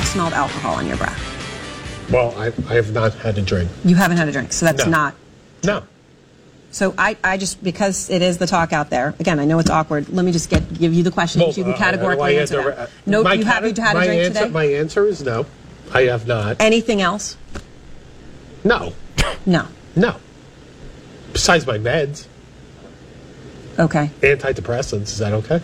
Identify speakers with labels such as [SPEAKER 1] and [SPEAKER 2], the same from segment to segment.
[SPEAKER 1] have smelled alcohol on your breath.
[SPEAKER 2] Well, I, I have not had a drink.
[SPEAKER 1] You haven't had a drink, so that's
[SPEAKER 2] No.
[SPEAKER 1] not.
[SPEAKER 2] No.
[SPEAKER 1] So I, I just because it is the talk out there. Again, I know it's awkward. Let me just get give you the questions.
[SPEAKER 2] Well,
[SPEAKER 1] you can
[SPEAKER 2] uh,
[SPEAKER 1] categorically
[SPEAKER 2] I
[SPEAKER 1] answer that. No, you have you had a drink
[SPEAKER 2] answer,
[SPEAKER 1] today.
[SPEAKER 2] My answer is no. I have not.
[SPEAKER 1] Anything else?
[SPEAKER 2] No.
[SPEAKER 1] No.
[SPEAKER 2] No. Besides my meds,
[SPEAKER 1] Okay.
[SPEAKER 2] antidepressants, is that okay?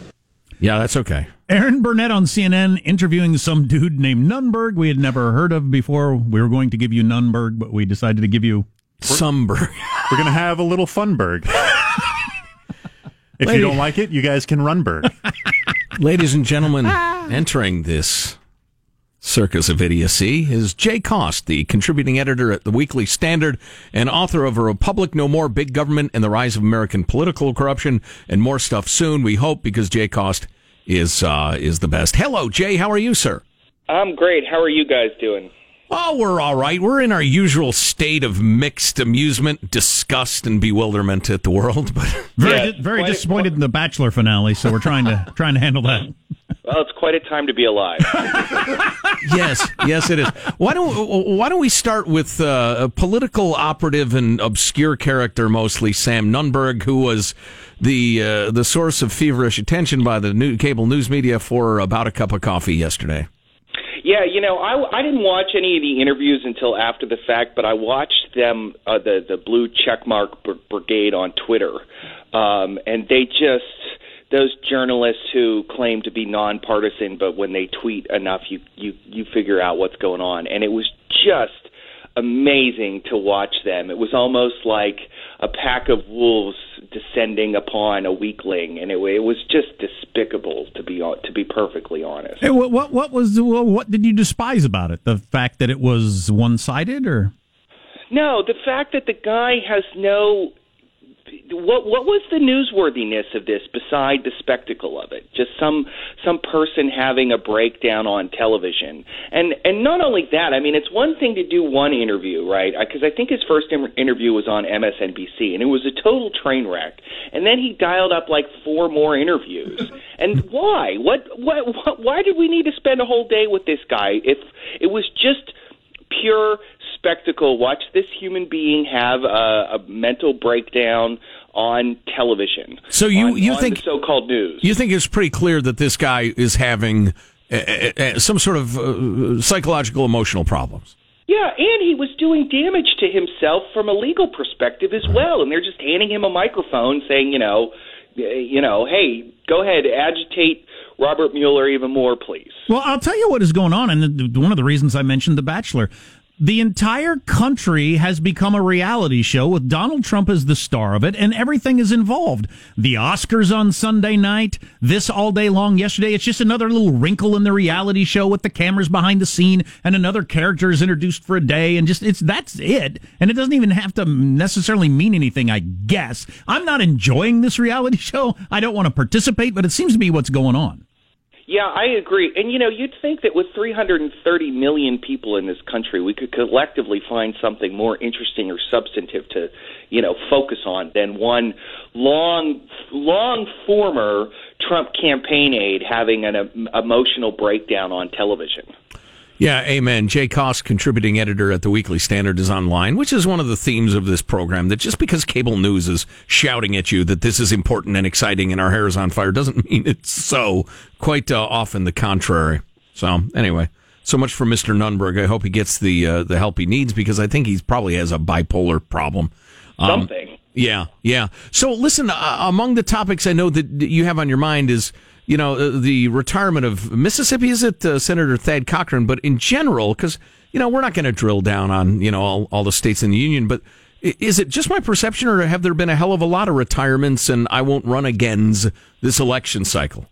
[SPEAKER 3] Yeah, that's okay.
[SPEAKER 4] Erin Burnett on CNN interviewing some dude named Nunberg we had never heard of before. We were going to give you Nunberg, but we decided to give you
[SPEAKER 3] Sumberg.
[SPEAKER 5] We're gonna have a little funberg. if
[SPEAKER 3] Lady-
[SPEAKER 5] you don't like it, you guys can runberg.
[SPEAKER 3] Ladies and gentlemen, entering this circus of idiocy is Jay Cost, the contributing editor at the Weekly Standard and author of A Republic No More, Big Government and the Rise of American Political Corruption, and more stuff soon, we hope, because Jay Cost is, uh, is the best. Hello, Jay. How are you, sir?
[SPEAKER 6] I'm great. How are you guys doing?
[SPEAKER 3] Oh, we're all right. We're in our usual state of mixed amusement, disgust, and bewilderment at the world, but
[SPEAKER 4] very
[SPEAKER 6] Yeah,
[SPEAKER 4] very
[SPEAKER 6] quite-
[SPEAKER 4] disappointed in the Bachelor finale. So we're trying to trying to handle that.
[SPEAKER 6] Well, it's quite a time to be alive.
[SPEAKER 3] yes, yes, it is. Why don't Why don't we start with uh, a political operative and obscure character, mostly Sam Nunberg, who was the uh, the source of feverish attention by the new cable news media for about a cup of coffee yesterday.
[SPEAKER 6] Yeah, you know, I, I didn't watch any of the interviews until after the fact, but I watched them, uh, the the Blue Checkmark Brigade on Twitter, um, and they just those journalists who claim to be nonpartisan, but when they tweet enough, you you you figure out what's going on, and it was just amazing to watch them. It was almost like a pack of wolves descending upon a weakling, and it, it was just despicable to be to be perfectly honest.
[SPEAKER 4] Hey, what, what what was what did you despise about it? The fact that it was one sided, or
[SPEAKER 6] No, the fact that the guy has no what what was the newsworthiness of this beside the spectacle of it? Just some some person having a breakdown on television, and and not only that. I mean, it's one thing to do one interview, right? Because I think his first in- interview was on MSNBC, and it was a total train wreck. And then he dialed up like four more interviews. And why? What what, what why did we need to spend a whole day with this guy if it was just pure spectacle. Watch this human being have a, a mental breakdown on television.
[SPEAKER 3] So you-
[SPEAKER 6] on-
[SPEAKER 3] you
[SPEAKER 6] on
[SPEAKER 3] think-
[SPEAKER 6] so-called news?
[SPEAKER 3] You think it's pretty clear that this guy is having uh, uh, uh, some sort of uh, psychological, emotional problems.
[SPEAKER 6] Yeah, and he was doing damage to himself from a legal perspective as well. And they're just handing him a microphone, saying, you know, you know, hey, go ahead, agitate Robert Mueller even more, please.
[SPEAKER 4] Well, I'll tell you what is going on, and one of the reasons I mentioned The Bachelor. The entire country has become a reality show with Donald Trump as the star of it, and everything is involved. The Oscars on Sunday night, this all day long yesterday. It's just another little wrinkle in the reality show with the cameras behind the scene, and another character is introduced for a day, and just it's that's it. And it doesn't even have to necessarily mean anything, I guess. I'm not enjoying this reality show. I don't want to participate, but it seems to be what's going on.
[SPEAKER 6] Yeah, I agree. And you know, you'd think that with 330 million people in this country, we could collectively find something more interesting or substantive to, you know, focus on than one long, long former Trump campaign aide having an em- emotional breakdown on television.
[SPEAKER 3] Yeah, amen. Jay Cost, contributing editor at the Weekly Standard, is online, which is one of the themes of this program. That just because cable news is shouting at you that this is important and exciting and our hair is on fire doesn't mean it's so. Quite uh, often the contrary. So anyway, so much for Mr. Nunberg. I hope he gets the uh, the help he needs because I think he probably has a bipolar problem. Um,
[SPEAKER 6] Something.
[SPEAKER 3] Yeah, yeah. So listen, uh, among the topics I know that you have on your mind is, you know, uh, the retirement of Mississippi. Is it uh, Senator Thad Cochran? But in general, because you know we're not going to drill down on you know all, all the states in the union, but is it just my perception, or have there been a hell of a lot of retirements and I won't run agains this election cycle?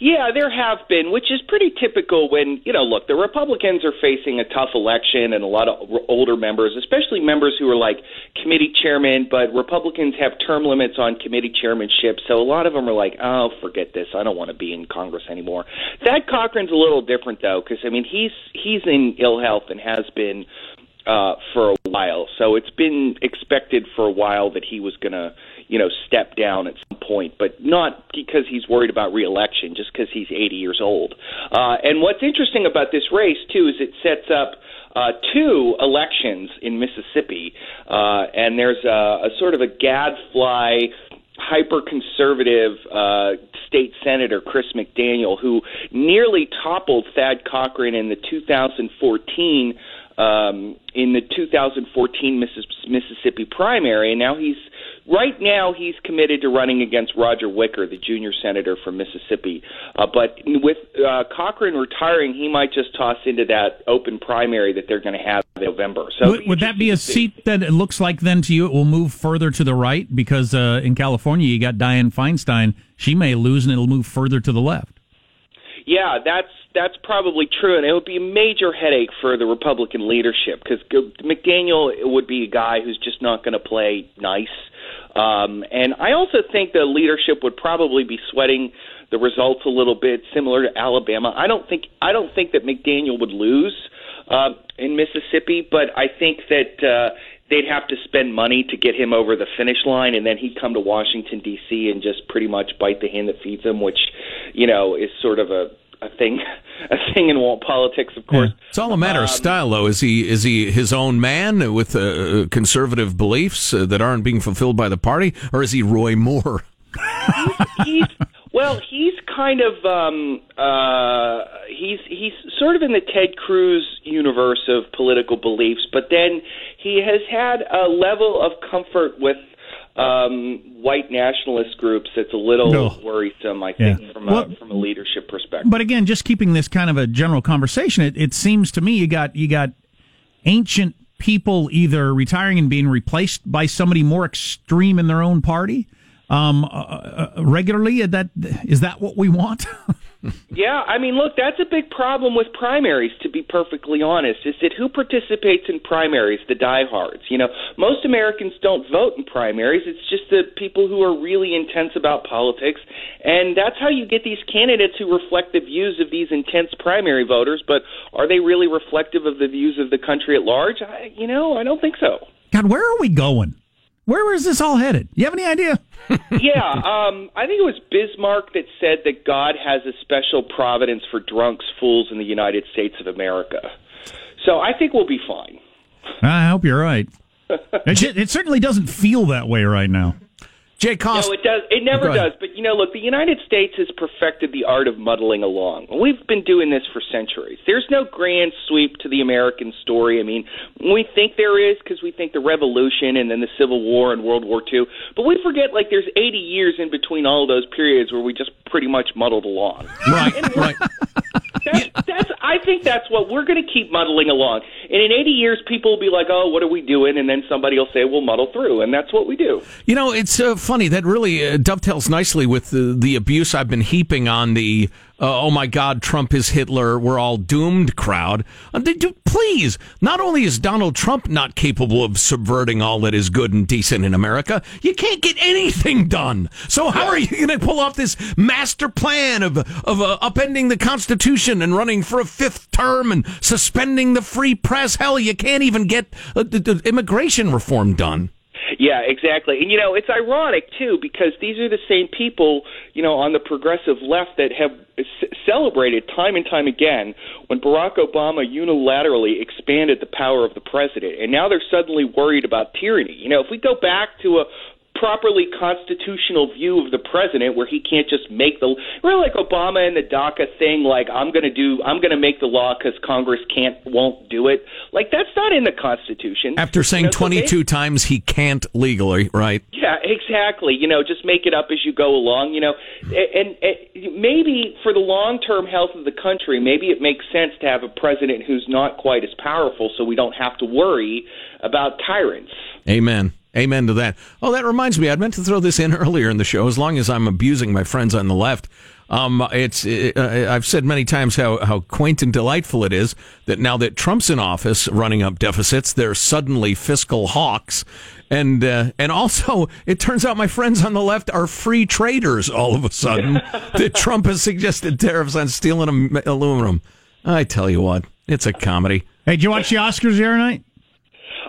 [SPEAKER 6] Yeah, there have been, which is pretty typical when, you know, look, the Republicans are facing a tough election and a lot of older members, especially members who are like committee chairmen, but Republicans have term limits on committee chairmanship. So a lot of them are like, oh, forget this. I don't want to be in Congress anymore. Thad Cochran's a little different, though, because, I mean, he's, he's in ill health and has been uh, for a while. So it's been expected for a while that he was going to, you know, step down at some point, but not because he's worried about reelection, just because he's 80 years old. Uh, and what's interesting about this race too is it sets up uh, two elections in Mississippi, uh, and there's a, a sort of a gadfly hyper conservative uh, state senator Chris McDaniel, who nearly toppled Thad Cochran in the 2014 um, in the 2014 Mississippi primary, and now he's right now he's committed to running against Roger Wicker, the junior senator from Mississippi. Uh, but with uh, Cochran retiring, he might just toss into that open primary that they're going to have in November. So
[SPEAKER 4] would, would that be a seat that it looks like then to you it will move further to the right because uh, in California you got Dianne Feinstein, she may lose and it'll move further to the left.
[SPEAKER 6] Yeah, that's that's probably true, and it would be a major headache for the Republican leadership because McDaniel would be a guy who's just not going to play nice. Um, and I also think the leadership would probably be sweating the results a little bit, similar to Alabama. I don't think I don't think that McDaniel would lose uh, in Mississippi, but I think that uh, they'd have to spend money to get him over the finish line, and then he'd come to Washington D.C. and just pretty much bite the hand that feeds him, which you know is sort of a a thing, a thing in politics, of course.
[SPEAKER 3] Yeah. It's all a matter um, of style, though. Is he is he his own man with uh, conservative beliefs uh, that aren't being fulfilled by the party, or is he Roy Moore?
[SPEAKER 6] he's, he's, well, he's kind of um, uh, he's he's sort of in the Ted Cruz universe of political beliefs, but then he has had a level of comfort with um, white nationalist groups it's a little no. worrisome, I think, yeah. from, a, well, from a leadership perspective.
[SPEAKER 4] But again, just keeping this kind of a general conversation, it, it seems to me you got you got ancient people either retiring and being replaced by somebody more extreme in their own party um, uh, uh, regularly. That is that what we want?
[SPEAKER 6] yeah, I mean, look, that's a big problem with primaries. To be perfectly honest, is that who participates in primaries? The diehards. You know, most Americans don't vote in primaries. It's just the people who are really intense about politics, and that's how you get these candidates who reflect the views of these intense primary voters. But are they really reflective of the views of the country at large? I, you know, I don't think so.
[SPEAKER 4] God, where are we going? Where is this all headed? You have any idea?
[SPEAKER 6] yeah, um, I think it was Bismarck that said that God has a special providence for drunks, fools in the United States of America. So I think we'll be fine.
[SPEAKER 4] I hope you're right. it, it certainly doesn't feel that way right now.
[SPEAKER 3] Jay Cost.
[SPEAKER 6] No, it does. It never does. But you know, look, the United States has perfected the art of muddling along. We've been doing this for centuries. There's no grand sweep to the American story. I mean, we think there is because we think the Revolution and then the Civil War and World War II. But we forget like there's 80 years in between all of those periods where we just pretty much muddled along.
[SPEAKER 3] Right. right.
[SPEAKER 6] That's. I think that's what we're going to keep muddling along. And in 80 years, people will be like, "Oh, what are we doing?" And then somebody will say, "We'll muddle through," and that's what we do.
[SPEAKER 3] You know, it's uh, funny that really uh, dovetails nicely with the, the abuse I've been heaping on the uh, oh my God, Trump is Hitler, we're all doomed crowd. Uh, please, not only is Donald Trump not capable of subverting all that is good and decent in America, you can't get anything done. So how are you going to pull off this master plan of, of uh, upending the Constitution and running for a fifth term and suspending the free press? Hell, you can't even get uh, the, the immigration reform done.
[SPEAKER 6] Yeah, exactly. And you know, it's ironic too because these are the same people, you know, on the progressive left that have c- celebrated time and time again when Barack Obama unilaterally expanded the power of the president. And now they're suddenly worried about tyranny. You know, if we go back to a properly constitutional view of the president where he can't just make the really like Obama and the DACA thing like I'm going to do I'm going to make the law cuz Congress can't won't do it. Like that's not in the constitution.
[SPEAKER 3] After saying you know, 22 so they, times he can't legally right?
[SPEAKER 6] Yeah exactly. You know just make it up as you go along you know. And, and maybe for the long-term health of the country maybe it makes sense to have a president who's not quite as powerful so we don't have to worry about tyrants.
[SPEAKER 3] Amen Amen to that. Oh, that reminds me. I meant to throw this in earlier in the show. As long as I'm abusing my friends on the left, um, it's it, uh, I've said many times how how quaint and delightful it is that now that Trump's in office, running up deficits, they're suddenly fiscal hawks, and uh, and also it turns out my friends on the left are free traders. All of a sudden, that Trump has suggested tariffs on steel and aluminum. I tell you what, it's a comedy.
[SPEAKER 4] Hey, did you watch the Oscars the other night?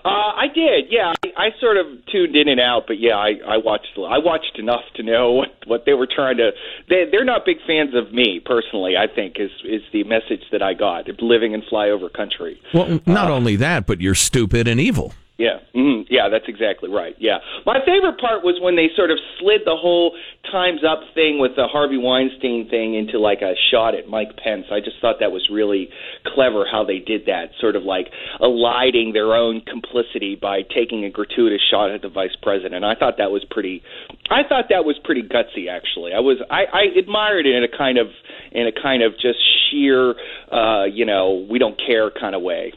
[SPEAKER 6] Uh, I did, yeah. I, I sort of tuned in and out, but yeah, I, I watched. I watched enough to know what, what they were trying to. They, they're not big fans of me personally. I think is is the message that I got. Living in flyover country.
[SPEAKER 3] Well, not only that, but you're stupid and evil.
[SPEAKER 6] Yeah, mm, yeah, that's exactly right. Yeah, my favorite part was when they sort of slid the whole Times Up thing with the Harvey Weinstein thing into like a shot at Mike Pence. I just thought that was really clever how they did that, sort of like eliding their own complicity by taking a gratuitous shot at the vice president. I thought that was pretty. I thought that was pretty gutsy. Actually, I was. I, I admired it in a kind of in a kind of just sheer, uh, you know, we don't care kind of way.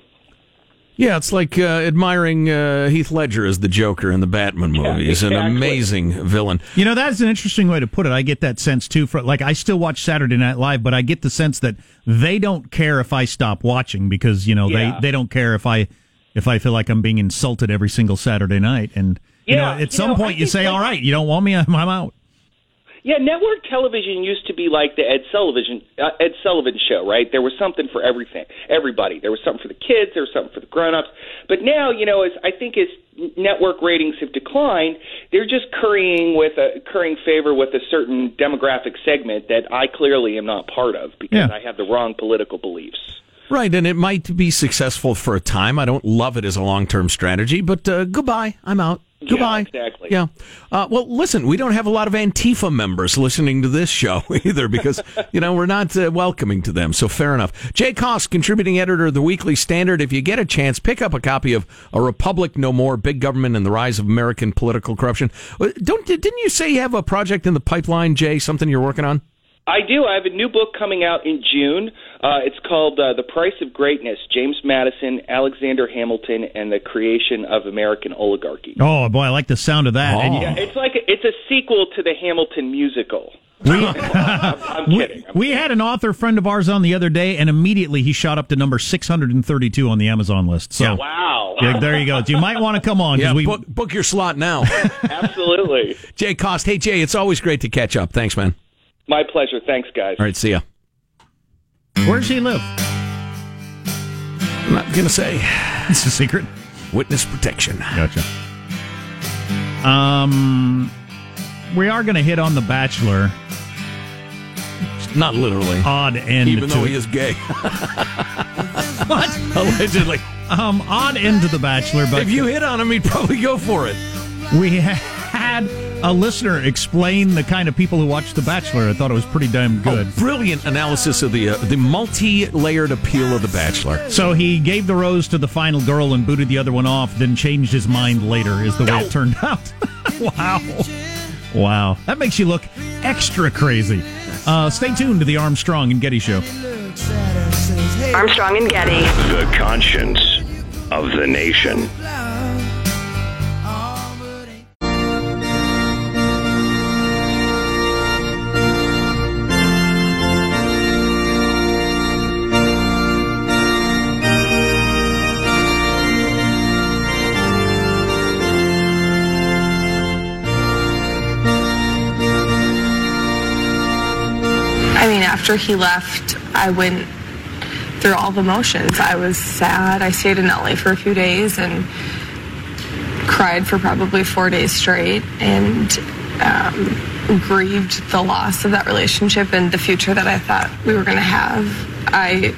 [SPEAKER 3] Yeah, it's like uh, admiring uh, Heath Ledger as the Joker in the Batman movies.
[SPEAKER 6] exactly.
[SPEAKER 3] An amazing villain.
[SPEAKER 4] You know, that's an interesting way to put it. I get that sense too. For like, I still watch Saturday Night Live, but I get the sense that they don't care if I stop watching because you know
[SPEAKER 6] Yeah.
[SPEAKER 4] they they don't care if I if I feel like I'm being insulted every single Saturday night. And you know, at
[SPEAKER 6] you
[SPEAKER 4] some
[SPEAKER 6] know,
[SPEAKER 4] point you say,
[SPEAKER 6] like-
[SPEAKER 4] "All right, you don't want me, I'm, I'm out."
[SPEAKER 6] Yeah, network television used to be like the Ed Sullivan uh, Ed Sullivan show, right? There was something for everything, everybody. There was something for the kids, there was something for the grown-ups. But now, you know, as I think as network ratings have declined, they're just currying with a currying favor with a certain demographic segment that I clearly am not part of because
[SPEAKER 4] Yeah.
[SPEAKER 6] I have the wrong political beliefs.
[SPEAKER 3] Right, and it might be successful for a time. I don't love it as a long term strategy, but uh, goodbye. I'm out. Goodbye.
[SPEAKER 6] exactly.
[SPEAKER 3] Yeah. Uh, well, listen, we don't have a lot of Antifa members listening to this show either because, you know, we're not uh, welcoming to them. So fair enough. Jay Cost, contributing editor of the Weekly Standard. If you get a chance, pick up a copy of A Republic No More Big Government and the Rise of American Political Corruption. Uh, Don't, didn't you say you have a project in the pipeline, Jay? Something you're working on?
[SPEAKER 6] I do. I have a new book coming out in June. Uh, it's called uh, The Price of Greatness James Madison, Alexander Hamilton, and the Creation of American Oligarchy.
[SPEAKER 4] Oh boy, I like the sound of that.
[SPEAKER 3] Oh.
[SPEAKER 4] you-
[SPEAKER 6] Yeah, it's like a, it's a sequel to the Hamilton musical. I'm, I'm kidding. I'm
[SPEAKER 4] we had an author friend of ours on the other day, and immediately he shot up to number 632 on the Amazon list. So,
[SPEAKER 6] Wow.
[SPEAKER 4] yeah, there you go. You might want to come on
[SPEAKER 3] Yeah,
[SPEAKER 4] because we
[SPEAKER 3] book, book your slot now.
[SPEAKER 6] Absolutely.
[SPEAKER 3] Jay Cost. Hey, Jay, it's always great to catch up. Thanks, man.
[SPEAKER 6] My pleasure. Thanks, guys.
[SPEAKER 3] All right, see ya.
[SPEAKER 4] Where does he live?
[SPEAKER 3] I'm not going to say
[SPEAKER 4] It's a secret.
[SPEAKER 3] witness protection.
[SPEAKER 4] Gotcha. Um, we are going to hit on the Bachelor.
[SPEAKER 3] Not literally.
[SPEAKER 4] Odd end
[SPEAKER 3] Even though
[SPEAKER 4] it.
[SPEAKER 3] he is gay.
[SPEAKER 4] what?
[SPEAKER 3] Allegedly.
[SPEAKER 4] Um, odd end to the Bachelor, but
[SPEAKER 3] If you hit on him, he'd probably go for it.
[SPEAKER 4] we had a listener explain the kind of people who watch The Bachelor. I thought it was pretty damn good.
[SPEAKER 3] Oh, brilliant analysis of the uh, the multi-layered appeal of The Bachelor.
[SPEAKER 4] So he gave the rose to the final girl and booted the other one off, then changed his mind later, is the way it turned out. wow. Wow. That makes you look extra crazy. Uh, stay tuned to the Armstrong and Getty Show.
[SPEAKER 7] Armstrong and Getty.
[SPEAKER 8] The conscience of the nation.
[SPEAKER 7] After he left, I went through all the motions. I was sad. I stayed in LA for a few days and cried for probably four days straight and um, grieved the loss of that relationship and the future that I thought we were going to have. I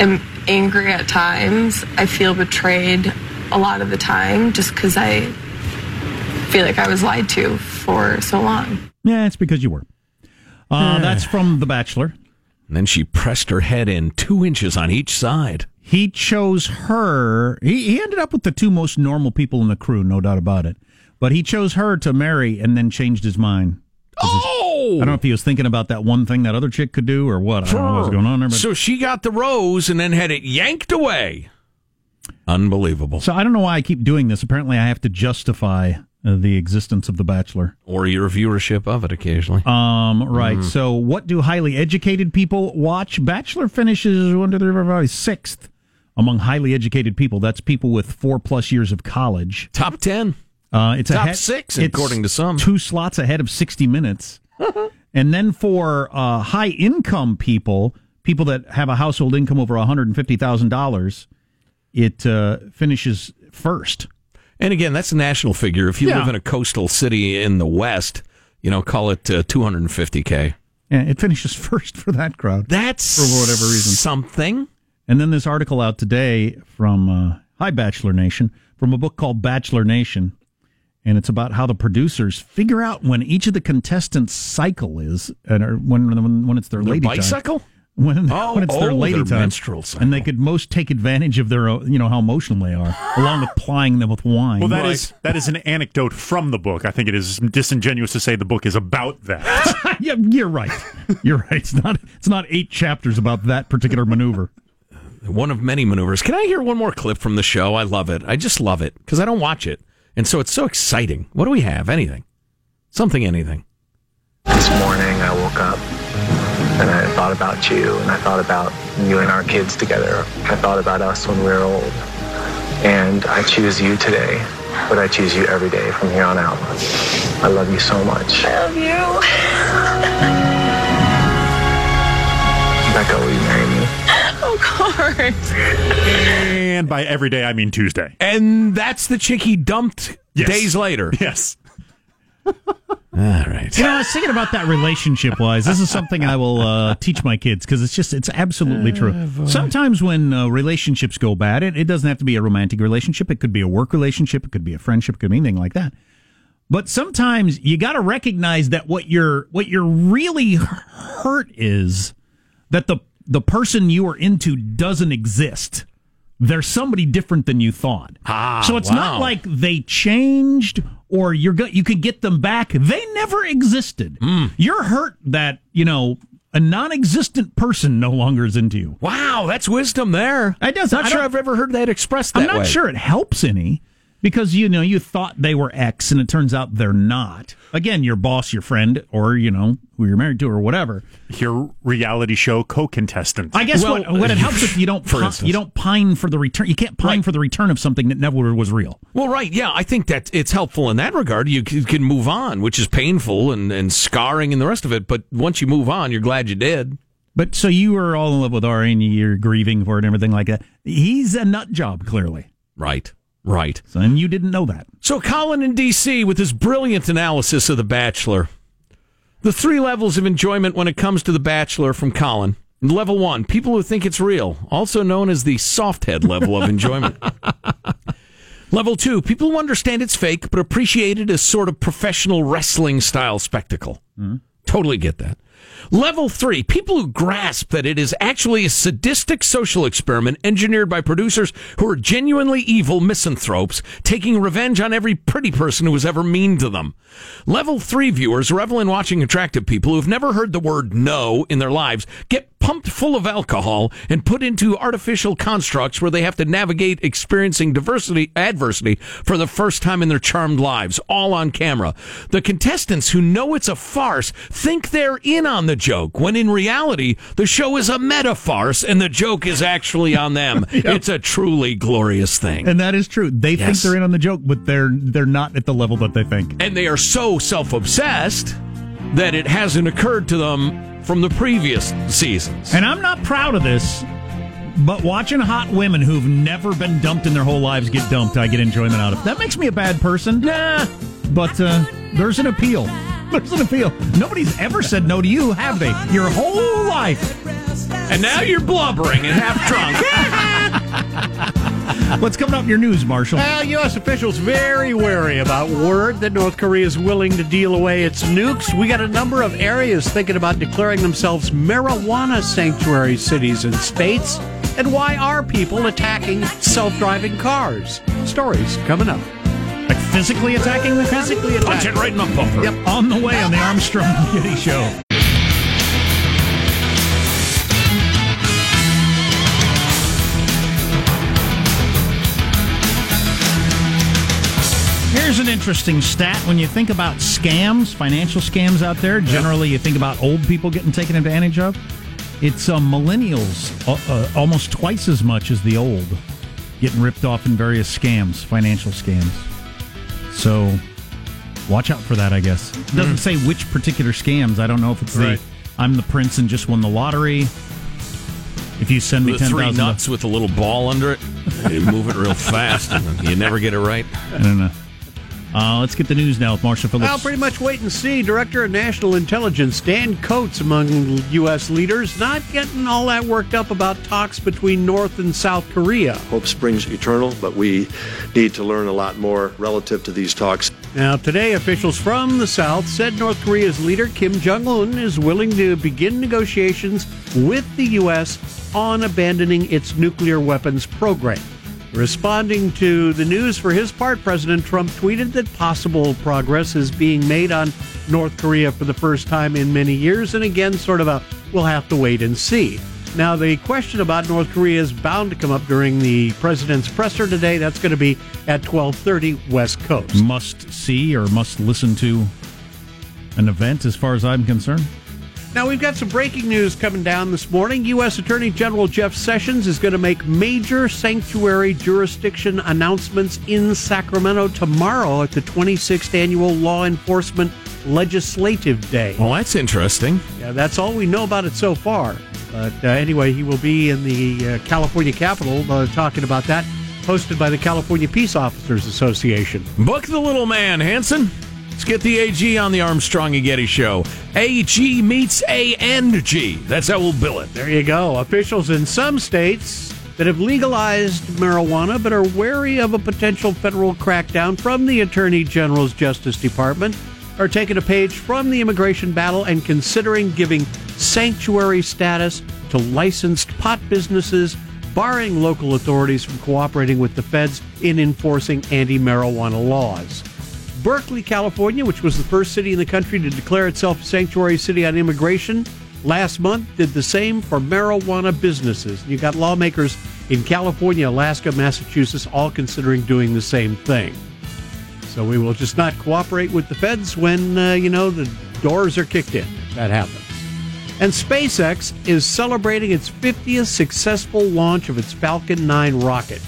[SPEAKER 7] am angry at times. I feel betrayed a lot of the time just because I feel like I was lied to for so long.
[SPEAKER 4] Yeah, it's because you were. Uh, that's from The Bachelor.
[SPEAKER 3] And then she pressed her head in two inches on each side.
[SPEAKER 4] He chose her. He, he ended up with the two most normal people in the crew, no doubt about it. But he chose her to marry and then changed his mind.
[SPEAKER 3] Oh!
[SPEAKER 4] I don't know if he was thinking about that one thing that other chick could do or what. I don't know what's going on there. But
[SPEAKER 3] So she got the rose and then had it yanked away. Unbelievable.
[SPEAKER 4] So I don't know why I keep doing this. Apparently, I have to justify uh, the existence of The Bachelor.
[SPEAKER 3] Or your viewership of it occasionally.
[SPEAKER 4] Um, right.
[SPEAKER 3] Mm-hmm.
[SPEAKER 4] So, what do highly educated people watch? Bachelor finishes one, two, three, four, five, sixth among highly educated people. That's people with four plus years of college.
[SPEAKER 3] Top 10.
[SPEAKER 4] Uh, it's
[SPEAKER 3] Top
[SPEAKER 4] ahead,
[SPEAKER 3] six,
[SPEAKER 4] it's
[SPEAKER 3] according to some.
[SPEAKER 4] Two slots ahead of 60 Minutes. and then for uh, high income people, people that have a household income over $150,000, it uh, finishes first.
[SPEAKER 3] And again, that's a national figure. If you
[SPEAKER 4] Yeah.
[SPEAKER 3] live in a coastal city in the West, you know, call it uh, 250K.
[SPEAKER 4] Yeah, it finishes first for that crowd.
[SPEAKER 3] That's
[SPEAKER 4] For whatever reason.
[SPEAKER 3] something.
[SPEAKER 4] And then this article out today from uh, Hi Bachelor Nation from a book called Bachelor Nation, and it's about how the producers figure out when each of the contestants' cycle is, and when when, when it's their,
[SPEAKER 3] Their
[SPEAKER 4] lady time.
[SPEAKER 3] Bicycle?
[SPEAKER 4] When,
[SPEAKER 3] Oh,
[SPEAKER 4] when it's their
[SPEAKER 3] oh,
[SPEAKER 4] lady
[SPEAKER 3] their
[SPEAKER 4] time,
[SPEAKER 3] menstrual
[SPEAKER 4] and they could most take advantage of their, you know, how emotional they are, along with plying them with wine.
[SPEAKER 5] Well, that is that is an anecdote from the book. I think it is disingenuous to say the book is about that.
[SPEAKER 4] yeah, you're right. You're right. It's not. It's not eight chapters about that particular maneuver.
[SPEAKER 3] One of many maneuvers. Can I hear one more clip from the show? I love it. I just love it because I don't watch it. And so it's so exciting. What do we have? Anything. Something, anything.
[SPEAKER 9] This morning I woke up and I thought about you and I thought about you and our kids together. I thought about us when we were old. And I choose you today, but I choose you every day from here on out. I love you so much.
[SPEAKER 7] I love you.
[SPEAKER 9] Becca, will you marry me?
[SPEAKER 7] Of course.
[SPEAKER 5] and by every day, I mean Tuesday.
[SPEAKER 3] And that's the chick he dumped
[SPEAKER 5] Yes.
[SPEAKER 3] days later.
[SPEAKER 5] Yes.
[SPEAKER 3] All right.
[SPEAKER 4] You know, I was thinking about that relationship wise. This is something I will uh, teach my kids because it's just, it's absolutely true. Sometimes when uh, relationships go bad, it, it doesn't have to be a romantic relationship. It could be a work relationship. It could be a friendship. It could be anything like that. But sometimes you got to recognize that what you're, what you're really hurt is that the, the person you are into doesn't exist. There's somebody different than you thought.
[SPEAKER 3] Ah,
[SPEAKER 4] so it's
[SPEAKER 3] wow.
[SPEAKER 4] not like they changed or you're go- you could get them back. They never existed.
[SPEAKER 3] Hmm.
[SPEAKER 4] You're hurt that, you know, a non-existent person no longer is into you.
[SPEAKER 3] Wow, that's wisdom there.
[SPEAKER 4] I does.
[SPEAKER 3] Not
[SPEAKER 4] I
[SPEAKER 3] sure I've ever heard that expressed that
[SPEAKER 4] I'm not
[SPEAKER 3] way.
[SPEAKER 4] sure it helps any because you know you thought they were X and it turns out they're not. Again, your boss, your friend, or you know who you're married to, or whatever.
[SPEAKER 5] Your reality show co-contestant.
[SPEAKER 4] I guess
[SPEAKER 3] Well,
[SPEAKER 4] what, what it helps if you don't
[SPEAKER 3] for
[SPEAKER 4] pi- you don't pine for the return. You can't pine
[SPEAKER 3] Right.
[SPEAKER 4] for the return of something that never was real.
[SPEAKER 3] Well, right. Yeah, I think that it's helpful in that regard. You can move on, which is painful and, and scarring and the rest of it. But once you move on, you're glad you did.
[SPEAKER 4] But so you were all in love with Ari and you're grieving for it and everything like that. He's a nut job, clearly.
[SPEAKER 3] Right. Right.
[SPEAKER 4] So, and you didn't know that.
[SPEAKER 3] So Colin in D.C. with his brilliant analysis of The Bachelor. The three levels of enjoyment when it comes to The Bachelor from Colin. Level one, people who think it's real, also known as the soft head level of enjoyment. Level two, people who understand it's fake but appreciate it as sort of professional wrestling style spectacle. Mm-hmm. Totally get that. Level three, people who grasp that it is actually a sadistic social experiment engineered by producers who are genuinely evil misanthropes taking revenge on every pretty person who was ever mean to them. Level three viewers revel in watching attractive people who've never heard the word no in their lives get pumped full of alcohol and put into artificial constructs where they have to navigate experiencing diversity adversity for the first time in their charmed lives all on camera the contestants who know it's a farce think they're in on the joke when in reality the show is a meta farce and the joke is actually on them it's a truly glorious thing
[SPEAKER 4] And that is true. They think they're in on the joke, but they're they're not at the level that they think.
[SPEAKER 3] and they are so self-obsessed that it hasn't occurred to them from the previous seasons
[SPEAKER 4] And I'm not proud of this, but watching hot women who've never been dumped in their whole lives get dumped, I get enjoyment out of. That makes me a bad person. Nah, but uh, there's an appeal. There's an appeal. Nobody's ever said no to you, have they? Your whole life.
[SPEAKER 3] and now you're blubbering and half drunk
[SPEAKER 4] What's coming up in your news, Marshall?
[SPEAKER 10] Uh, well, U.S. officials very wary about word that North Korea is willing to deal away its nukes. We got a number of areas thinking about declaring themselves marijuana sanctuary cities and states. And why are people attacking self-driving cars? Stories coming up.
[SPEAKER 4] Like physically attacking the
[SPEAKER 10] Physically
[SPEAKER 3] punch it
[SPEAKER 10] attacking.
[SPEAKER 3] right in the bumper
[SPEAKER 10] Yep.
[SPEAKER 4] On the way on the Armstrong and Getty Show. Here's an interesting stat. When you think about scams, financial scams out there, generally you think about old people getting taken advantage of. It's uh, millennials uh, uh, almost twice as much as the old getting ripped off in various scams, financial scams. So watch out for that, I guess. It doesn't say which particular scams. I don't know if it's
[SPEAKER 3] Right.
[SPEAKER 4] the I'm the prince and just won the lottery. If you send me
[SPEAKER 3] the
[SPEAKER 4] ten
[SPEAKER 3] three
[SPEAKER 4] thousand
[SPEAKER 3] nuts with a little ball under it You move it real fast, and you never get it right.
[SPEAKER 4] I don't know. Uh, let's get the news now with Marshall Phillips.
[SPEAKER 10] Well, pretty much wait and see. Director of National Intelligence Dan Coats, among U.S. leaders, not getting all that worked up about talks between North and South Korea.
[SPEAKER 11] Hope springs eternal, but we need to learn a lot more relative to these talks.
[SPEAKER 10] Now, today, officials from the South said North Korea's leader, Kim Jong un, is willing to begin negotiations with the U.S. on abandoning its nuclear weapons program. Responding to the news for his part, President Trump tweeted that possible progress is being made on North Korea for the first time in many years, and again, sort of a we'll have to wait and see. Now, the question about North Korea is bound to come up during the president's presser today. That's going to be at 12:30 West Coast.
[SPEAKER 4] Must see or must listen to an event, as far as I'm concerned.
[SPEAKER 10] Now, we've got some breaking news coming down this morning. U.S. Attorney General Jeff Sessions is going to make major sanctuary jurisdiction announcements in Sacramento tomorrow at the 26th Annual Law Enforcement Legislative Day.
[SPEAKER 3] Well, that's interesting.
[SPEAKER 10] Yeah, that's all we know about it so far. But uh, anyway, he will be in the uh, California Capitol uh, talking about that, hosted by the California Peace Officers Association.
[SPEAKER 3] Book the little man, Hanson. Let's get the AG on the Armstrong and Getty show. AG meets ANG. That's how we'll bill it.
[SPEAKER 10] There you go. Officials in some states that have legalized marijuana but are wary of a potential federal crackdown from the Attorney General's Justice Department are taking a page from the immigration battle and considering giving sanctuary status to licensed pot businesses, barring local authorities from cooperating with the feds in enforcing anti marijuana laws. Berkeley, California, which was the first city in the country to declare itself a sanctuary city on immigration, last month did the same for marijuana businesses. You got lawmakers in California, Alaska, Massachusetts all considering doing the same thing. So we will just not cooperate with the feds when, uh, you know, the doors are kicked in. That happens. And SpaceX is celebrating its 50th successful launch of its Falcon 9 rocket.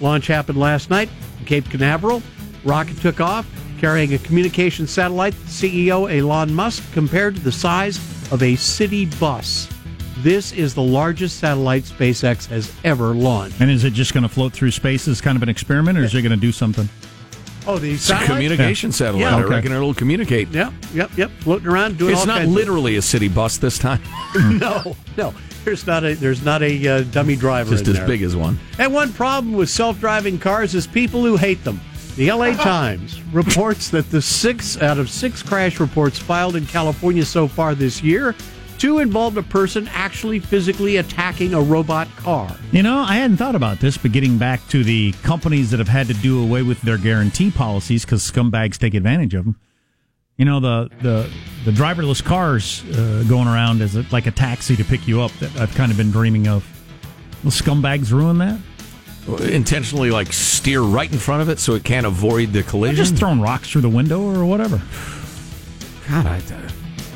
[SPEAKER 10] Launch happened last night in Cape Canaveral. Rocket took off, carrying a communication satellite, CEO Elon Musk compared to the size of a city bus. This is the largest satellite SpaceX has ever launched.
[SPEAKER 4] And is it just going to float through space as kind of an experiment, or is it going to do something?
[SPEAKER 10] Oh, the
[SPEAKER 3] It's a communication
[SPEAKER 4] Yeah.
[SPEAKER 3] satellite.
[SPEAKER 4] Yeah,
[SPEAKER 3] I
[SPEAKER 4] okay.
[SPEAKER 3] reckon it'll communicate.
[SPEAKER 10] Yep, yep, yep. Floating around doing
[SPEAKER 3] It's
[SPEAKER 10] all
[SPEAKER 3] not
[SPEAKER 10] kinds of-
[SPEAKER 3] literally a city bus this time.
[SPEAKER 10] no, no. There's not a there's not a uh, dummy driver.
[SPEAKER 3] Just
[SPEAKER 10] in
[SPEAKER 3] as
[SPEAKER 10] there.
[SPEAKER 3] big as one.
[SPEAKER 10] And one problem with self-driving cars is people who hate them. The LA Times reports that the six out of six crash reports filed in California so far this year, two involved a person actually physically attacking a robot car.
[SPEAKER 4] You know, I hadn't thought about this, but getting back to the companies that have had to do away with their guarantee policies because scumbags take advantage of them. You know, the the the driverless cars uh, going around as a, like a taxi to pick you up that I've kind of been dreaming of. Will scumbags ruin that?
[SPEAKER 3] Intentionally, like steer right in front of it so it can't avoid the
[SPEAKER 4] They're
[SPEAKER 3] collision.
[SPEAKER 4] just throwing rocks through the window or whatever.
[SPEAKER 3] God, I, uh,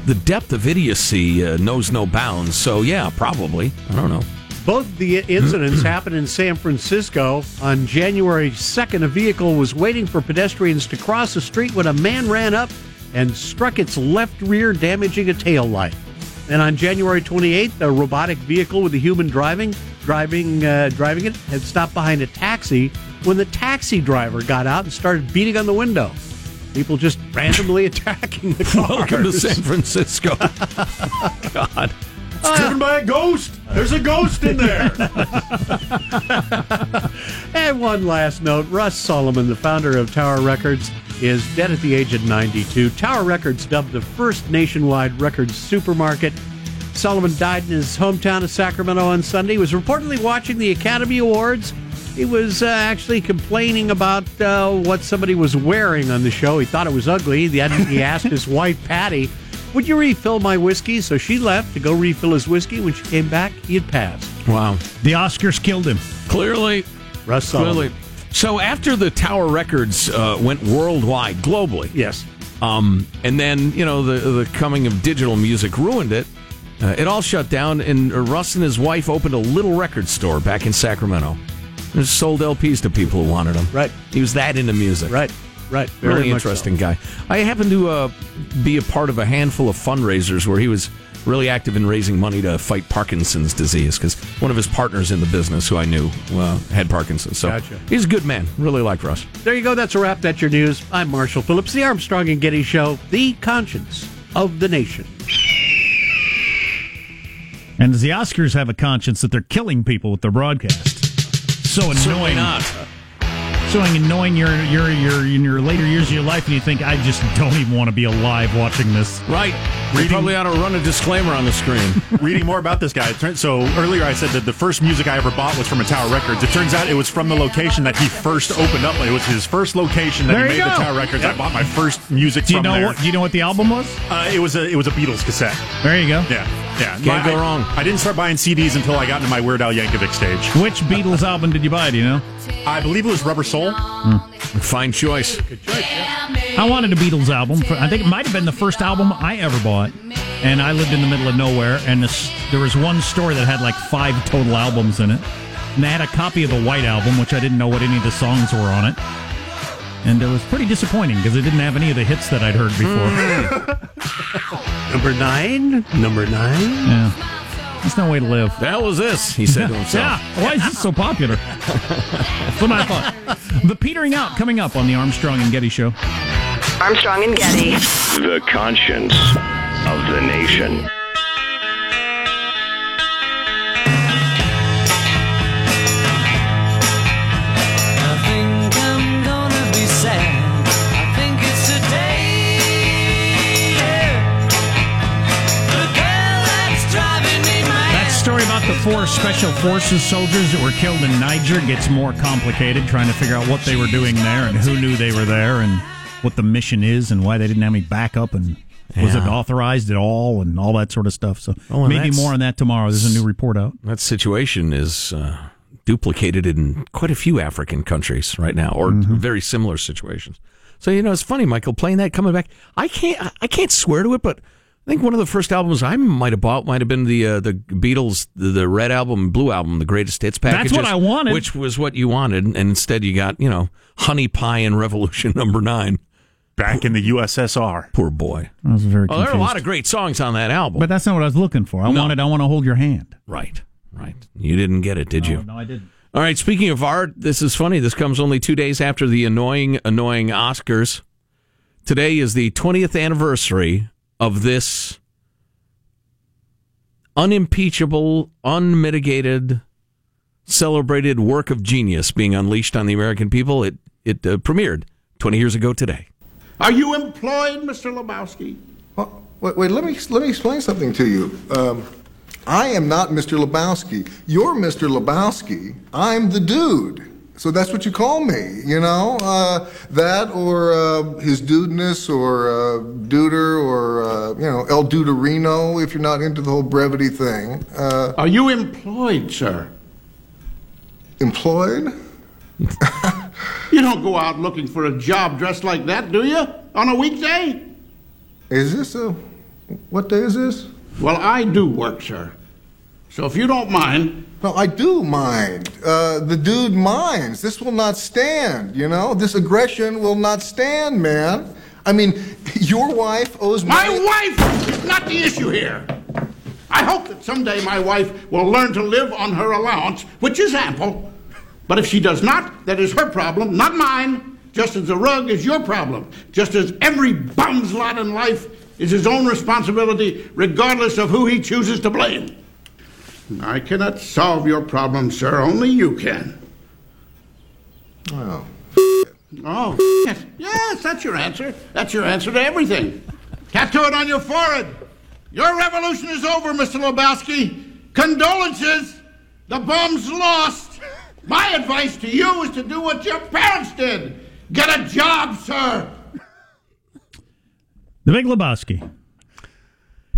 [SPEAKER 3] the depth of idiocy uh, knows no bounds. So yeah, probably. I don't know.
[SPEAKER 10] Both the incidents happened in San Francisco. On January 2nd, a vehicle was waiting for pedestrians to cross the street when a man ran up and struck its left rear, damaging a tail light. And on January 28th, a robotic vehicle with a human driving driving uh, driving it had stopped behind a taxi when the taxi driver got out and started beating on the window. People just randomly attacking the cars.
[SPEAKER 3] Welcome to San Francisco. God.
[SPEAKER 5] It's driven by a ghost. There's a ghost in there.
[SPEAKER 10] And one last note Russ Solomon, the founder of Tower Records, is dead at the age of 92. Tower Records, dubbed the first nationwide records supermarket. Solomon died in his hometown of Sacramento on Sunday. He was reportedly watching the Academy Awards. He was uh, actually complaining about uh, what somebody was wearing on the show. He thought it was ugly. Then he asked his wife, Patty, Would you refill my whiskey? So she left to go refill his whiskey. When she came back, he had passed.
[SPEAKER 3] Wow.
[SPEAKER 4] The Oscars killed him.
[SPEAKER 3] Clearly.
[SPEAKER 10] Russ Solomon.
[SPEAKER 3] Clearly. So after the Tower Records uh, went worldwide, globally,
[SPEAKER 10] Yes.
[SPEAKER 3] um, and then you know the the coming of digital music ruined it. Uh, it all shut down, and Russ and his wife opened a little record store back in Sacramento. And sold LPs to people who wanted them.
[SPEAKER 10] Right.
[SPEAKER 3] He was that into music.
[SPEAKER 10] Right. Right. Very
[SPEAKER 3] really
[SPEAKER 10] much so.
[SPEAKER 3] interesting guy. I happened to uh, be a part of a handful of fundraisers where he was really active in raising money to fight Parkinson's disease because one of his partners in the business, who I knew, uh, had Parkinson's. So
[SPEAKER 10] Gotcha.
[SPEAKER 3] he's a good man. Really like Russ.
[SPEAKER 10] There you go. That's a wrap. That's your news. I'm Marshall Phillips, the Armstrong and Getty Show, the conscience of the nation.
[SPEAKER 4] And does the Oscars have a conscience that they're killing people with their broadcast? So annoying.
[SPEAKER 3] Not.
[SPEAKER 4] So annoying. You're you're you're in your later years of your life, and you think I just don't even want to be alive watching this.
[SPEAKER 3] Right. We probably ought to run a disclaimer on the screen.
[SPEAKER 5] Reading more about this guy. So earlier I said that the first music I ever bought was from a Tower Records. It turns out it was from the location that he first opened up. It was his first location that
[SPEAKER 4] There
[SPEAKER 5] he
[SPEAKER 4] you
[SPEAKER 5] made the
[SPEAKER 4] go.
[SPEAKER 5] Tower Records. I bought my first music
[SPEAKER 4] Do you
[SPEAKER 5] from
[SPEAKER 4] know
[SPEAKER 5] there.
[SPEAKER 4] what? Do you know what the album was?
[SPEAKER 5] Uh, it was a it was a Beatles cassette.
[SPEAKER 4] There you go.
[SPEAKER 5] Yeah, yeah.
[SPEAKER 3] Can't go
[SPEAKER 5] I-
[SPEAKER 3] wrong.
[SPEAKER 5] I didn't start buying CDs until I got into my Weird Al Yankovic stage.
[SPEAKER 4] Which Beatles album did you buy? Do you know?
[SPEAKER 5] I believe it was Rubber Soul. Hmm.
[SPEAKER 3] Fine choice.
[SPEAKER 4] I wanted a Beatles album. For, I think it might have been the first album I ever bought. And I lived in the middle of nowhere, and this, there was one store that had like five total albums in it. And they had a copy of the White Album, which I didn't know what any of the songs were on it. And it was pretty disappointing because it didn't have any of the hits that I'd heard before. Hmm.
[SPEAKER 10] Number nine. Number nine.
[SPEAKER 4] yeah. There's no way to live.
[SPEAKER 3] The hell was this? He said to himself.
[SPEAKER 4] Yeah, why is this so popular? That's what I thought. The petering out coming up on the Armstrong and Getty Show.
[SPEAKER 12] Armstrong and Getty.
[SPEAKER 8] The conscience of the nation.
[SPEAKER 4] Four special forces soldiers that were killed in Niger gets more complicated, trying to figure out what they were doing there and who knew they were there and what the mission is and why they didn't have any backup and was it authorized at all and all that sort of stuff. So
[SPEAKER 3] Oh,
[SPEAKER 4] maybe more on that tomorrow. There's a new report out.
[SPEAKER 3] That situation is uh, duplicated in quite a few African countries right now, or very similar situations. So you know, it's funny, Michael, playing that coming back. I can't, I can't swear to it, but I think one of the first albums I might have bought might have been the uh, the Beatles, the, the Red album, Blue album, the Greatest Hits package.
[SPEAKER 4] That's what I wanted.
[SPEAKER 3] which was what you wanted, and instead you got you know Honey Pie and Revolution Number Nine.
[SPEAKER 5] Back in the USSR.
[SPEAKER 3] Poor boy.
[SPEAKER 4] I was very
[SPEAKER 3] Oh, there are a lot of great songs on that album.
[SPEAKER 4] but that's not what I was looking for. I
[SPEAKER 3] No.
[SPEAKER 4] wanted I want to hold your hand.
[SPEAKER 3] right, right. You didn't get it, did you?
[SPEAKER 4] No, I didn't.
[SPEAKER 3] All right, speaking of art, this is funny. This comes only two days after the annoying, annoying Oscars. Today is the 20th anniversary of this unimpeachable, unmitigated, celebrated work of genius being unleashed on the American people. It, it uh, premiered 20 years ago today.
[SPEAKER 13] Are you employed, Mr. Lebowski?
[SPEAKER 14] Well, wait, wait, let me let me explain something to you. Um, I am not Mr. Lebowski. You're Mr. Lebowski. I'm the dude. So that's what you call me, you know? Uh, that or uh, his dudeness or uh, duder or, uh, you know, El Duderino if you're not into the whole brevity thing. Uh,
[SPEAKER 13] Are you employed, sir?
[SPEAKER 14] employed?
[SPEAKER 13] You don't go out looking for a job dressed like that, do you? On a weekday?
[SPEAKER 14] Is this a. What day is this?
[SPEAKER 13] Well, I do work, sir. So if you don't mind,
[SPEAKER 14] No, I do mind. Uh, the dude minds. This will not stand, you know? This aggression will not stand, man. I mean, your wife owes
[SPEAKER 13] my wife is not the issue here. I hope that someday my wife will learn to live on her allowance, which is ample. But if she does not, that is her problem, not mine. Just as the rug is your problem. Just as every bum's lot in life is his own responsibility, regardless of who he chooses to blame. I cannot solve your problem, sir. Only you can.
[SPEAKER 14] Oh.
[SPEAKER 13] Oh, yes. yes, that's your answer. That's your answer to everything. Tattoo it on your forehead. Your revolution is over, Mr. Lebowski. Condolences. The bomb's lost. My advice to you is to do what your parents did. Get a job, sir.
[SPEAKER 4] The Big Lebowski.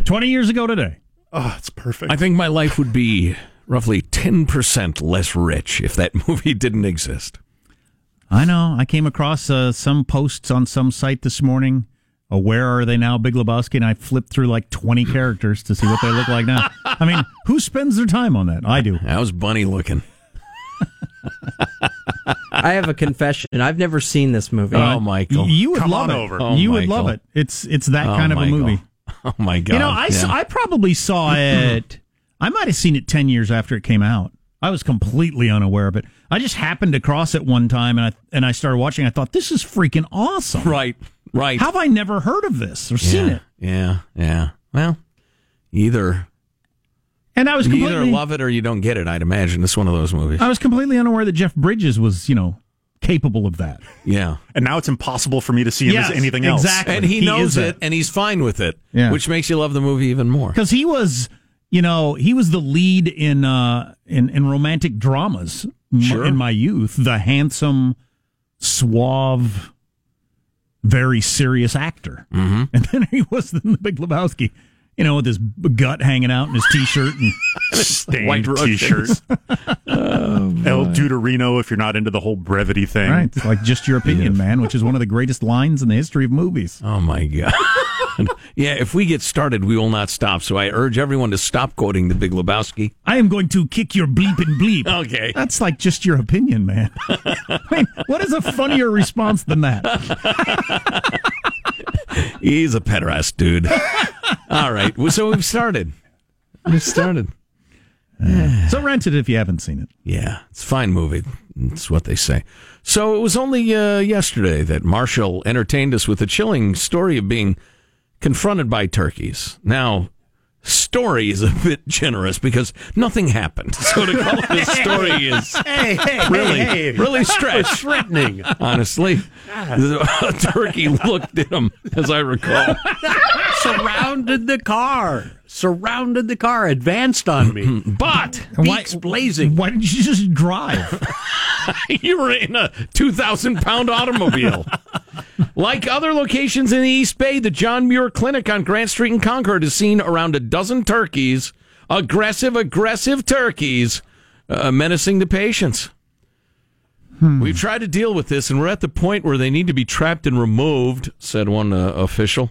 [SPEAKER 4] 20 years ago today.
[SPEAKER 5] Oh, it's perfect.
[SPEAKER 3] I think my life would be roughly 10% less rich if that movie didn't exist.
[SPEAKER 4] I know. I came across uh, some posts on some site this morning. Uh, where are they now, Big Lebowski? And I flipped through like 20 characters to see what they look like now. I mean, who spends their time on that? I do.
[SPEAKER 3] That was bunny looking.
[SPEAKER 15] I have a confession. And I've never seen this movie.
[SPEAKER 3] Oh, Michael.
[SPEAKER 4] Y- You would
[SPEAKER 3] Come
[SPEAKER 4] love
[SPEAKER 3] on
[SPEAKER 4] it.
[SPEAKER 3] over. Oh,
[SPEAKER 4] you would love it. It's it's that
[SPEAKER 3] Oh,
[SPEAKER 4] kind of
[SPEAKER 3] Michael.
[SPEAKER 4] a movie.
[SPEAKER 3] Oh my god!
[SPEAKER 4] You know, I,
[SPEAKER 3] Yeah.
[SPEAKER 4] I probably saw it. I might have seen it 10 years after it came out. I was completely unaware of it. I just happened across it one time and I and I started watching. I thought this is freaking awesome.
[SPEAKER 3] Right, right.
[SPEAKER 4] How have I never heard of this or seen it?
[SPEAKER 3] Yeah, yeah. Well, either
[SPEAKER 4] And I was
[SPEAKER 3] you either love it or you don't get it. I'd imagine it's one of those movies.
[SPEAKER 4] I was completely unaware that Jeff Bridges was, you know, capable of that.
[SPEAKER 3] Yeah.
[SPEAKER 5] And now it's impossible for me to see him
[SPEAKER 4] Yes,
[SPEAKER 5] as anything else.
[SPEAKER 4] exactly.
[SPEAKER 3] And he,
[SPEAKER 4] He
[SPEAKER 3] knows it,
[SPEAKER 4] it.
[SPEAKER 3] and he's fine with it,
[SPEAKER 4] Yeah.
[SPEAKER 3] which makes you love the movie even more.
[SPEAKER 4] Because he was, you know, he was the lead in uh in, in romantic dramas m-
[SPEAKER 3] Sure.
[SPEAKER 4] in my youth. The handsome, suave, very serious actor. Mm-hmm. And then he was in the Big Lebowski, you know, with his gut hanging out in his t-shirt and
[SPEAKER 5] Stained
[SPEAKER 3] White
[SPEAKER 5] t-shirt. Oh, oh, El Duderino, if you're not into the whole brevity thing.
[SPEAKER 4] right, it's like just your opinion, man, which is one of the greatest lines in the history of movies.
[SPEAKER 3] Oh my god. yeah, if we get started, we will not stop. So I urge everyone to stop quoting the Big Lebowski.
[SPEAKER 4] I am going to kick your bleep and bleep.
[SPEAKER 3] Okay.
[SPEAKER 4] That's like just your opinion, man. I mean, what is a funnier response than that?
[SPEAKER 3] He's a pederast, dude. All right. Well, So we've started. We've started.
[SPEAKER 4] So rent it if you haven't seen it.
[SPEAKER 3] Yeah, it's a fine movie. That's what they say. So it was only uh, yesterday that Marshall entertained us with a chilling story of being confronted by turkeys. Now, story is a bit generous because nothing happened. So to call it a story is
[SPEAKER 10] Hey, hey,
[SPEAKER 3] really,
[SPEAKER 10] hey,
[SPEAKER 3] really
[SPEAKER 10] threatening.
[SPEAKER 3] Honestly, ah. a turkey looked at him, as I recall.
[SPEAKER 10] Surrounded the car. Surrounded the car. Advanced on me.
[SPEAKER 3] But
[SPEAKER 10] Beaks blazing.
[SPEAKER 4] Why didn't you just drive?
[SPEAKER 3] you were in a 2,000 pound automobile. Like other locations in the East Bay, the John Muir Clinic on Grant Street in Concord has seen around a dozen turkeys, aggressive, aggressive turkeys, uh, menacing the patients. We've tried to deal with this, and we're at the point where they need to be trapped and removed, said one uh, official.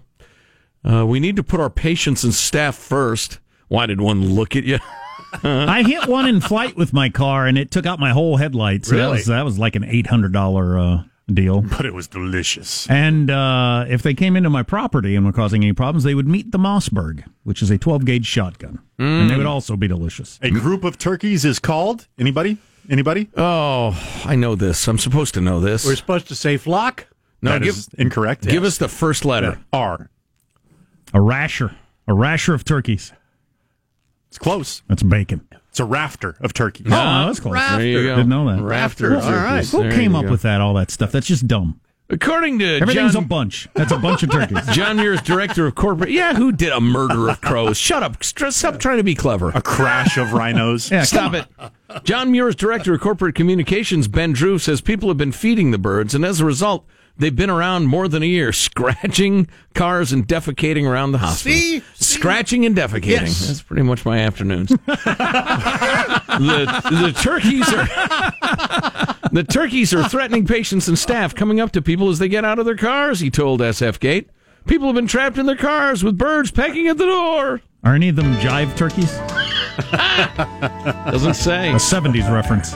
[SPEAKER 3] Uh, we need to put our patients and staff first. Why did one look at you?
[SPEAKER 4] I hit one in flight with my car, and it took out my whole headlight. So that
[SPEAKER 5] Really?
[SPEAKER 4] was that was like an eight hundred dollar uh, deal.
[SPEAKER 5] But it was delicious.
[SPEAKER 4] And uh, if they came into my property and were causing any problems, they would meet the Mossberg, which is a twelve gauge shotgun, and they would also be delicious.
[SPEAKER 5] A group of turkeys is called anybody? Anybody?
[SPEAKER 3] Oh, I know this. I'm supposed to know this.
[SPEAKER 10] We're supposed to say flock.
[SPEAKER 3] no,
[SPEAKER 5] That
[SPEAKER 3] give,
[SPEAKER 5] is incorrect.
[SPEAKER 3] give
[SPEAKER 5] Yes.
[SPEAKER 3] us the first letter.
[SPEAKER 5] R.
[SPEAKER 4] A rasher, a rasher of turkeys.
[SPEAKER 5] It's close.
[SPEAKER 4] That's bacon.
[SPEAKER 5] It's a rafter of turkeys.
[SPEAKER 4] Oh, uh-huh. that's close.
[SPEAKER 3] There you go.
[SPEAKER 4] Didn't know that.
[SPEAKER 3] Rafter.
[SPEAKER 10] All right.
[SPEAKER 4] Who
[SPEAKER 3] There
[SPEAKER 4] came up
[SPEAKER 3] go.
[SPEAKER 4] with that? All that stuff. That's just dumb.
[SPEAKER 3] According to
[SPEAKER 4] Everything's
[SPEAKER 3] John,
[SPEAKER 4] a bunch. That's a bunch of turkeys.
[SPEAKER 3] John Muir's director of corporate. Yeah, who did a murder of crows? Shut up. Stop trying to be clever.
[SPEAKER 5] A crash of rhinos.
[SPEAKER 4] Yeah,
[SPEAKER 3] Stop it. John Muir's director of corporate communications, Ben Drew, says people have been feeding the birds, and as a result, they've been around more than a year, scratching cars and defecating around the hospital.
[SPEAKER 10] See?
[SPEAKER 3] Scratching and defecating.
[SPEAKER 10] Yes.
[SPEAKER 3] That's pretty much my afternoons. the, the turkeys are the turkeys are threatening patients and staff coming up to people as they get out of their cars. He told SF Gate. People have been trapped in their cars with birds pecking at the door.
[SPEAKER 4] Are any of them jive turkeys?
[SPEAKER 3] Doesn't say.
[SPEAKER 4] A 70s reference.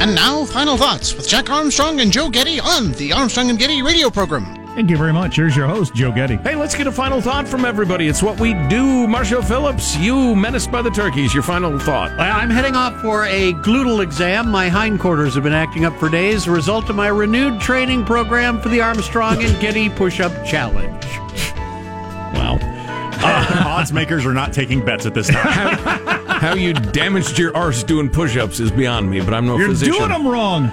[SPEAKER 16] And now, final thoughts with Jack Armstrong and Joe Getty on the Armstrong and Getty radio program.
[SPEAKER 4] Thank you very much. Here's your host, Joe Getty.
[SPEAKER 3] Hey, let's get a final thought from everybody. It's what we do. Marshall Phillips, you menaced by the turkeys. Your final thought.
[SPEAKER 10] I- I'm heading off for a gluteal exam. My hindquarters have been acting up for days, a result of my renewed training program for the Armstrong and Getty Push Up Challenge.
[SPEAKER 3] Wow.
[SPEAKER 5] Odds makers are not taking bets at this time.
[SPEAKER 3] How you damaged your arse doing push ups is beyond me, but I'm no physician.
[SPEAKER 4] You're
[SPEAKER 3] physician.
[SPEAKER 4] doing them wrong.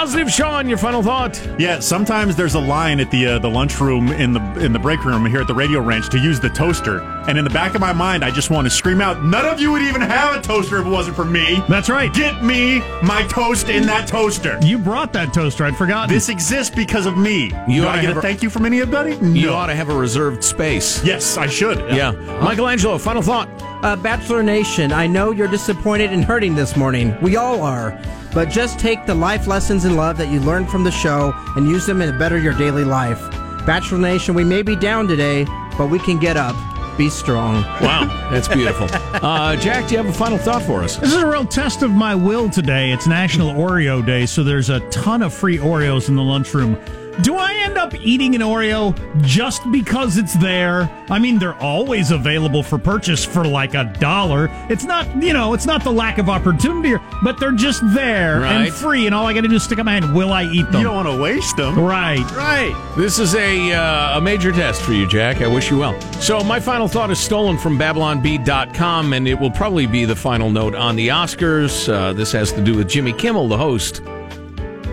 [SPEAKER 3] Positive Sean, your final thought.
[SPEAKER 5] Yeah, sometimes there's a line at the uh, the lunchroom in the in the break room here at the Radio Ranch to use the toaster, and in the back of my mind, I just want to scream out, "None of you would even have a toaster if it wasn't for me."
[SPEAKER 4] That's right.
[SPEAKER 5] Get me my toast in that toaster.
[SPEAKER 4] You brought that toaster. I'd forgotten.
[SPEAKER 5] This exists because of me.
[SPEAKER 3] You
[SPEAKER 5] Do
[SPEAKER 3] ought
[SPEAKER 5] I
[SPEAKER 3] to
[SPEAKER 5] get a
[SPEAKER 3] a-
[SPEAKER 5] thank you from anybody?
[SPEAKER 3] You ought to have a reserved space.
[SPEAKER 5] Yes, I should.
[SPEAKER 3] Yeah. Michelangelo, final thought.
[SPEAKER 15] Uh, Bachelor Nation, I know you're disappointed and hurting this morning. We all are. But just take the life lessons in love that you learned from the show and use them to better your daily life. Bachelor Nation, we may be down today, but we can get up. Be strong.
[SPEAKER 3] Wow, that's beautiful. Uh, Jack, do you have a final thought for us?
[SPEAKER 4] This is a real test of my will today. It's National Oreo Day, so there's a ton of free Oreos in the lunchroom. Do I end up eating an Oreo just because it's there? I mean, they're always available for purchase for like a dollar. It's not, you know, it's not the lack of opportunity, but they're just there
[SPEAKER 3] Right.
[SPEAKER 4] and free, and all I got to do is stick in my hand. Will I eat them?
[SPEAKER 5] You don't want to waste them.
[SPEAKER 4] Right.
[SPEAKER 5] Right.
[SPEAKER 3] This is a uh, a major test for you, Jack. I wish you well. So my final thought is stolen from BabylonBee.com, and it will probably be the final note on the Oscars. Uh, this has to do with Jimmy Kimmel, the host.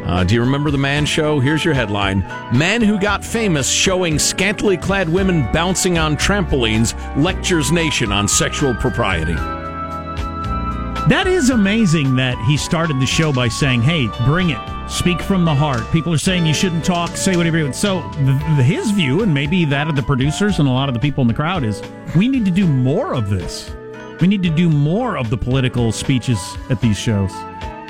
[SPEAKER 3] Uh, do you remember the Man Show? Here's your headline: Man who got famous showing scantily clad women bouncing on trampolines lectures nation on sexual propriety.
[SPEAKER 4] That is amazing that he started the show by saying, "Hey, bring it. Speak from the heart." People are saying you shouldn't talk, say whatever you want. So the, his view, and maybe that of the producers and a lot of the people in the crowd, is we need to do more of this. We need to do more of the political speeches at these shows.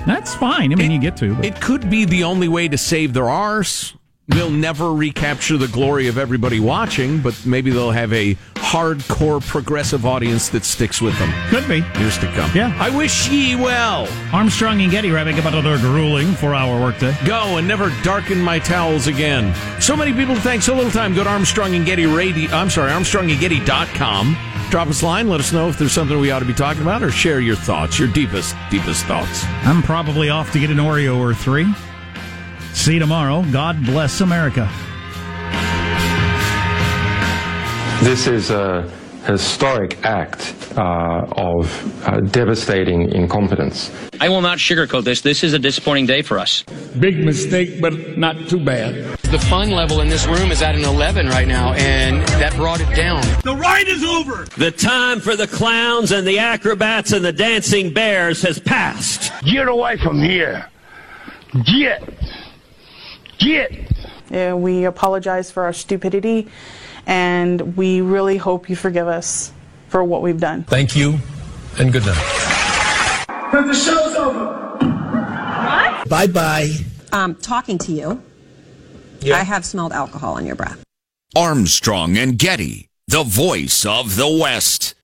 [SPEAKER 4] That's fine. I mean, you get to. But.
[SPEAKER 3] It could be the only way to save their arse. They'll never recapture the glory of everybody watching, but maybe they'll have a hardcore progressive audience that sticks with them.
[SPEAKER 4] Could be.
[SPEAKER 3] Years to come.
[SPEAKER 4] Yeah.
[SPEAKER 3] I wish ye well.
[SPEAKER 4] Armstrong and Getty wrapping up another grueling four-hour workday.
[SPEAKER 3] Go and never darken my towels again. So many people thank so little time. Go to Armstrong and Getty Radio. I'm sorry, ArmstrongandGetty.com. Drop us a line. Let us know if there's something we ought to be talking about, or share your thoughts, your deepest, deepest thoughts.
[SPEAKER 4] I'm probably off to get an Oreo or three. See you tomorrow. God bless America.
[SPEAKER 17] This is a historic act uh, of uh, devastating incompetence.
[SPEAKER 18] I will not sugarcoat this. This is a disappointing day for us.
[SPEAKER 19] Big mistake, but not too bad.
[SPEAKER 20] The fun level in this room is at an 11 right now, and that brought it down.
[SPEAKER 21] The ride is over. The time for the clowns and the acrobats and the dancing bears has passed.
[SPEAKER 19] Get away from here. Get. Get.
[SPEAKER 22] Uh, we apologize for our stupidity, and we really hope you forgive us for what we've done.
[SPEAKER 23] Thank you, and good night.
[SPEAKER 21] the show's over. What?
[SPEAKER 23] Bye bye.
[SPEAKER 1] I'm um, talking to you, I have smelled alcohol on your breath.
[SPEAKER 24] Armstrong and Getty, the voice of the West.